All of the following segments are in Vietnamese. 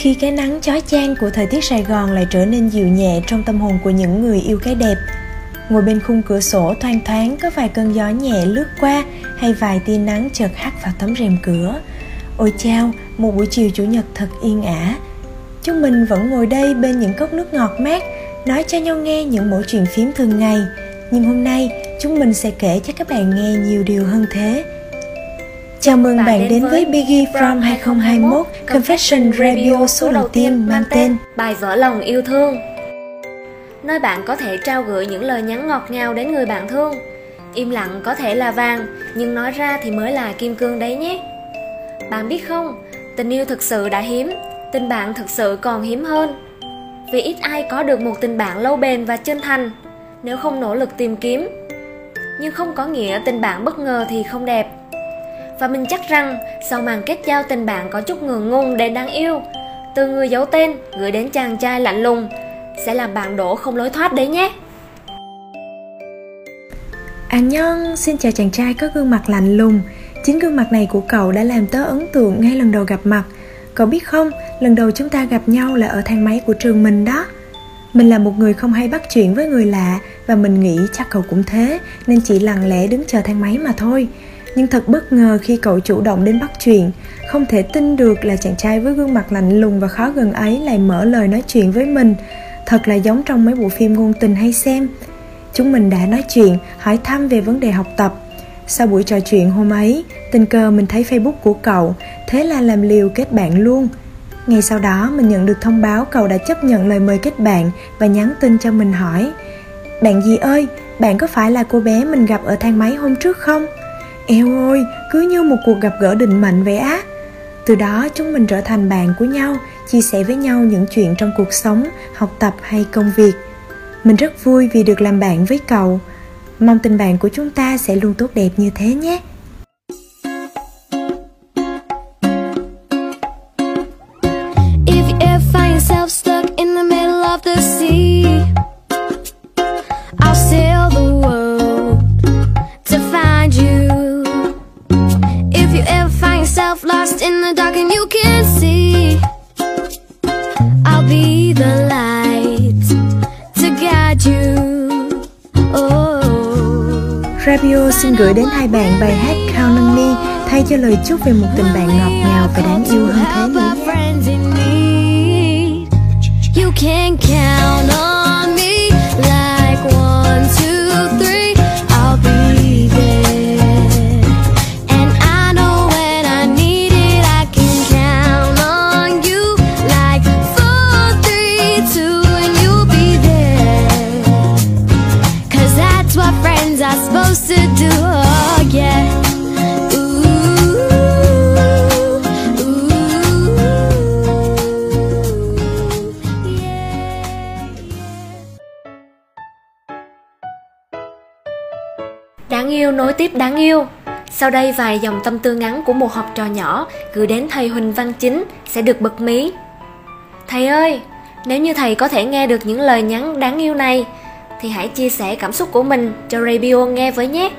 khi cái nắng chói chang của thời tiết Sài Gòn lại trở nên dịu nhẹ trong tâm hồn của những người yêu cái đẹp. Ngồi bên khung cửa sổ thoang thoáng có vài cơn gió nhẹ lướt qua hay vài tia nắng chợt hắt vào tấm rèm cửa. Ôi chao, một buổi chiều chủ nhật thật yên ả. Chúng mình vẫn ngồi đây bên những cốc nước ngọt mát, nói cho nhau nghe những mẫu chuyện phím thường ngày. Nhưng hôm nay, chúng mình sẽ kể cho các bạn nghe nhiều điều hơn thế. Chào mừng bạn, bạn đến với Biggie From 2021 Confession Radio số đầu tiên mang tên Bài vỡ lòng yêu thương. Nơi bạn có thể trao gửi những lời nhắn ngọt ngào đến người bạn thương. Im lặng có thể là vàng, nhưng nói ra thì mới là kim cương đấy nhé. Bạn biết không, tình yêu thực sự đã hiếm, tình bạn thực sự còn hiếm hơn. Vì ít ai có được một tình bạn lâu bền và chân thành Nếu không nỗ lực tìm kiếm. Nhưng không có nghĩa tình bạn bất ngờ thì không đẹp và mình chắc rằng sau màn kết giao tình bạn có chút ngượng ngùng để đáng yêu Từ người giấu tên gửi đến chàng trai lạnh lùng Sẽ làm bạn đổ không lối thoát đấy nhé. Anh Nhân, xin chào chàng trai có gương mặt lạnh lùng. Chính gương mặt này của cậu đã làm tớ ấn tượng ngay lần đầu gặp mặt. Cậu biết không, lần đầu chúng ta gặp nhau là ở thang máy của trường mình đó. Mình là một người không hay bắt chuyện với người lạ và mình nghĩ chắc cậu cũng thế nên chỉ lặng lẽ đứng chờ thang máy mà thôi nhưng thật bất ngờ khi cậu chủ động đến bắt chuyện. Không thể tin được là chàng trai với gương mặt lạnh lùng và khó gần ấy lại mở lời nói chuyện với mình. Thật là giống trong mấy bộ phim ngôn tình hay xem. Chúng mình đã nói chuyện, hỏi thăm về vấn đề học tập. Sau buổi trò chuyện hôm ấy, tình cờ mình thấy facebook của cậu, thế là làm liều kết bạn luôn. Ngay sau đó, mình nhận được thông báo cậu đã chấp nhận lời mời kết bạn và nhắn tin cho mình hỏi, bạn gì ơi, bạn có phải là cô bé mình gặp ở thang máy hôm trước không? Eo ơi, cứ như một cuộc gặp gỡ định mệnh vậy á. Từ đó chúng mình trở thành bạn của nhau Chia sẻ với nhau những chuyện trong cuộc sống, học tập hay công việc. Mình rất vui vì được làm bạn với cậu. Mong tình bạn của chúng ta sẽ luôn tốt đẹp như thế nhé. Lost in the dark and you can't see. I'll be the light to guide you. Oh. Rabio xin gửi đến hai bạn bài hát Count on Me thay cho lời chúc về một tình bạn ngọt ngào và đáng yêu hơn thế nữa. You can nối tiếp đáng yêu Sau đây vài dòng tâm tư ngắn của một học trò nhỏ gửi đến thầy Huỳnh Văn Chính sẽ được bật mí Thầy ơi, nếu như thầy có thể nghe được những lời nhắn đáng yêu này thì hãy chia sẻ cảm xúc của mình cho Radio nghe với nhé.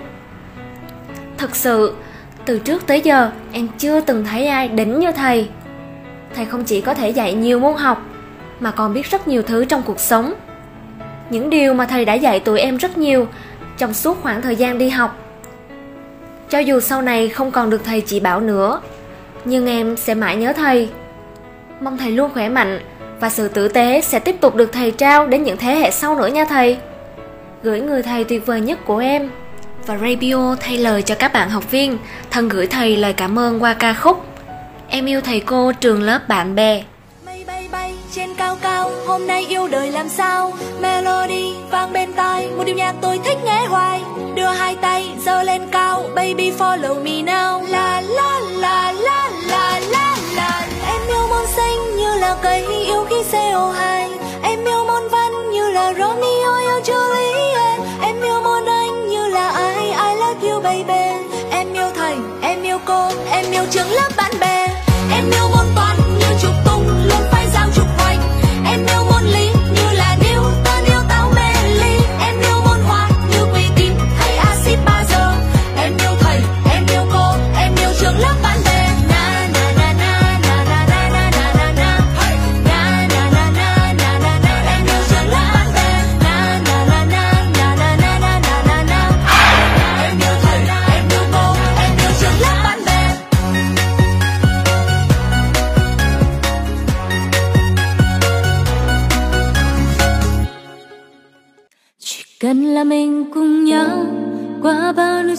Thật sự, từ trước tới giờ em chưa từng thấy ai đỉnh như thầy. Thầy không chỉ có thể dạy nhiều môn học mà còn biết rất nhiều thứ trong cuộc sống. Những điều mà thầy đã dạy tụi em rất nhiều trong suốt khoảng thời gian đi học. Cho dù sau này không còn được thầy chỉ bảo nữa, nhưng em sẽ mãi nhớ thầy. Mong thầy luôn khỏe mạnh và sự tử tế sẽ tiếp tục được thầy trao đến những thế hệ sau nữa nha thầy. Gửi người thầy tuyệt vời nhất của em. Và Radio thay lời cho các bạn học viên, thân gửi thầy lời cảm ơn qua ca khúc Em yêu thầy cô trường lớp bạn bè trên cao cao, hôm nay yêu đời làm sao? Melody vang bên tai, một điệu nhạc tôi thích nghe hoài. Đưa hai tay giơ lên cao, baby follow me now.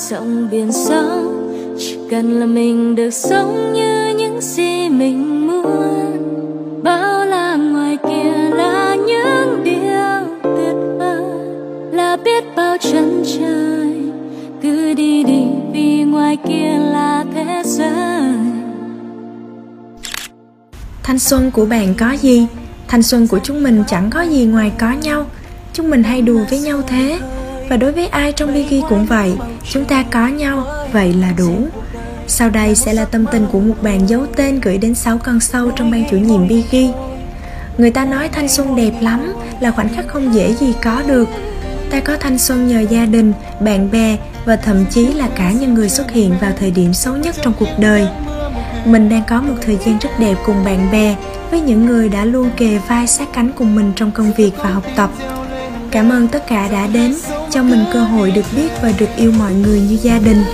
Qua sông biển sâu chỉ cần là mình được sống như những gì mình muốn. Bao la ngoài kia là những điều tuyệt vời. Là biết bao chân trời. Cứ đi đi vì ngoài kia là thế giới. Thanh xuân của bạn có gì? Thanh xuân của chúng mình chẳng có gì ngoài có nhau. Chúng mình hay đùa với nhau thế và đối với ai trong Biggie cũng vậy, chúng ta có nhau, vậy là đủ. Sau đây sẽ là tâm tình của một bạn giấu tên gửi đến 6 con sâu trong ban chủ nhiệm Biggie người ta nói thanh xuân đẹp lắm là khoảnh khắc không dễ gì có được. Ta có thanh xuân nhờ gia đình, bạn bè và thậm chí là cả những người xuất hiện vào thời điểm xấu nhất trong cuộc đời. Mình đang có một thời gian rất đẹp cùng bạn bè với những người đã luôn kề vai sát cánh cùng mình trong công việc và học tập cảm ơn tất cả đã đến, cho mình cơ hội được biết và được yêu mọi người như gia đình.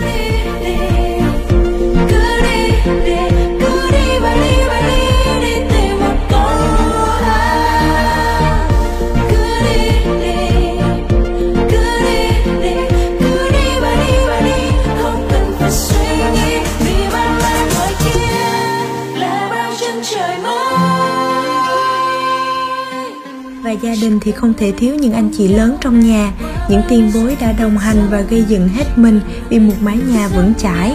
Và gia đình thì không thể thiếu những anh chị lớn trong nhà. Những tiền bối đã đồng hành và gây dựng hết mình vì một mái nhà vững chãi.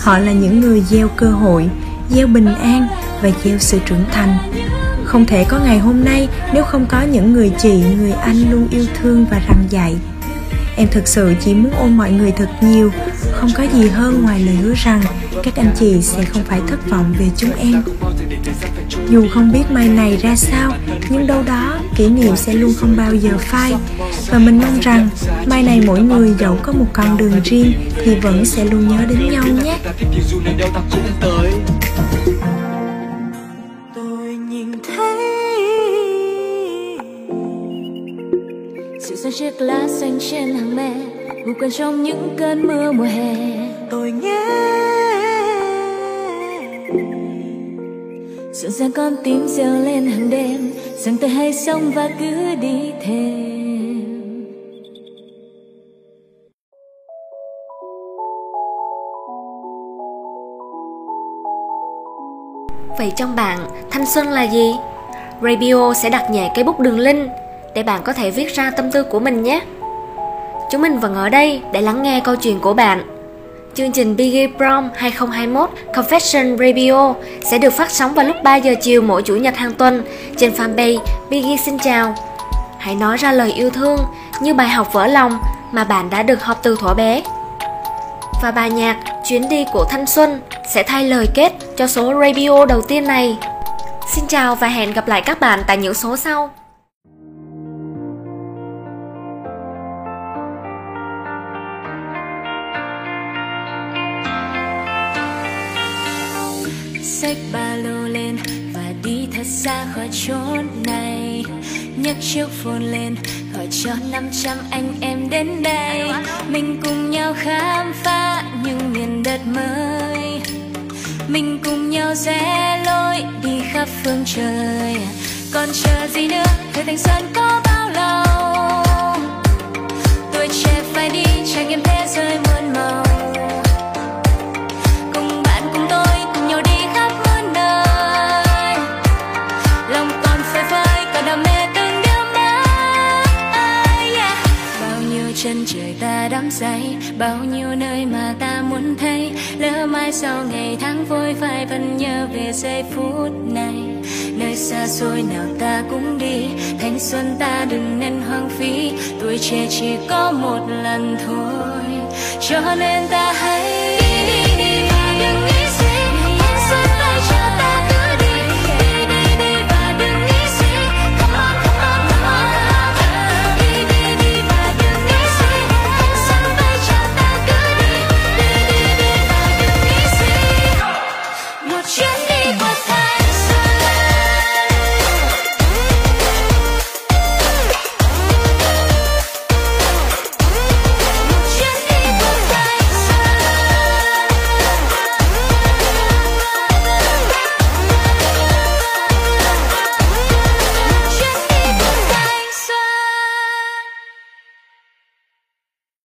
Họ là những người gieo cơ hội, gieo bình an và gieo sự trưởng thành. Không thể có ngày hôm nay nếu không có những người chị, người anh luôn yêu thương và răng dạy. Em thực sự chỉ muốn ôm mọi người thật nhiều, không có gì hơn ngoài lời hứa rằng các anh chị sẽ không phải thất vọng về chúng em. Dù không biết mai này ra sao, nhưng đâu đó kỷ niệm sẽ luôn không bao giờ phai. Và mình mong rằng mai này mỗi người dẫu có một con đường riêng thì vẫn sẽ luôn nhớ đến nhau nhé. Tôi nhìn thấy chiếc lá xanh trên hàng me ngủ quên trong những cơn mưa mùa hè. Tôi nghe rộn ràng con tim reo lên hàng đêm rằng ta hãy sống và cứ đi thêm Vậy trong bạn, thanh xuân là gì? Radio sẽ đặt nhẹ cây bút đường linh để bạn có thể viết ra tâm tư của mình nhé. Chúng mình vẫn ở đây để lắng nghe câu chuyện của bạn. Chương trình Biggie Prom 2021 Confession Radio, sẽ được phát sóng vào lúc 3 giờ chiều mỗi chủ nhật hàng tuần trên fanpage Biggie xin chào. Hãy nói ra lời yêu thương như bài học vỡ lòng mà bạn đã được học từ thuở bé. Và bài nhạc Chuyến đi của thanh xuân sẽ thay lời kết cho số radio đầu tiên này. Xin chào và hẹn gặp lại các bạn tại những số sau. Xách ba lô lên và đi thật xa khỏi chốn này. Nhấc chiếc phone lên, gọi cho 500 anh em đến đây. Mình cùng nhau khám phá những miền đất mới. Mình cùng nhau rẽ lối đi khắp phương trời. Còn chờ gì nữa thời thanh xuân có đắm say bao nhiêu nơi mà ta muốn thấy, lỡ mai sau ngày tháng vội phải vẫn nhớ về giây phút này. Nơi xa xôi nào ta cũng đi, thanh xuân ta đừng nên hoang phí. Tuổi trẻ chỉ có một lần thôi, cho nên ta hãy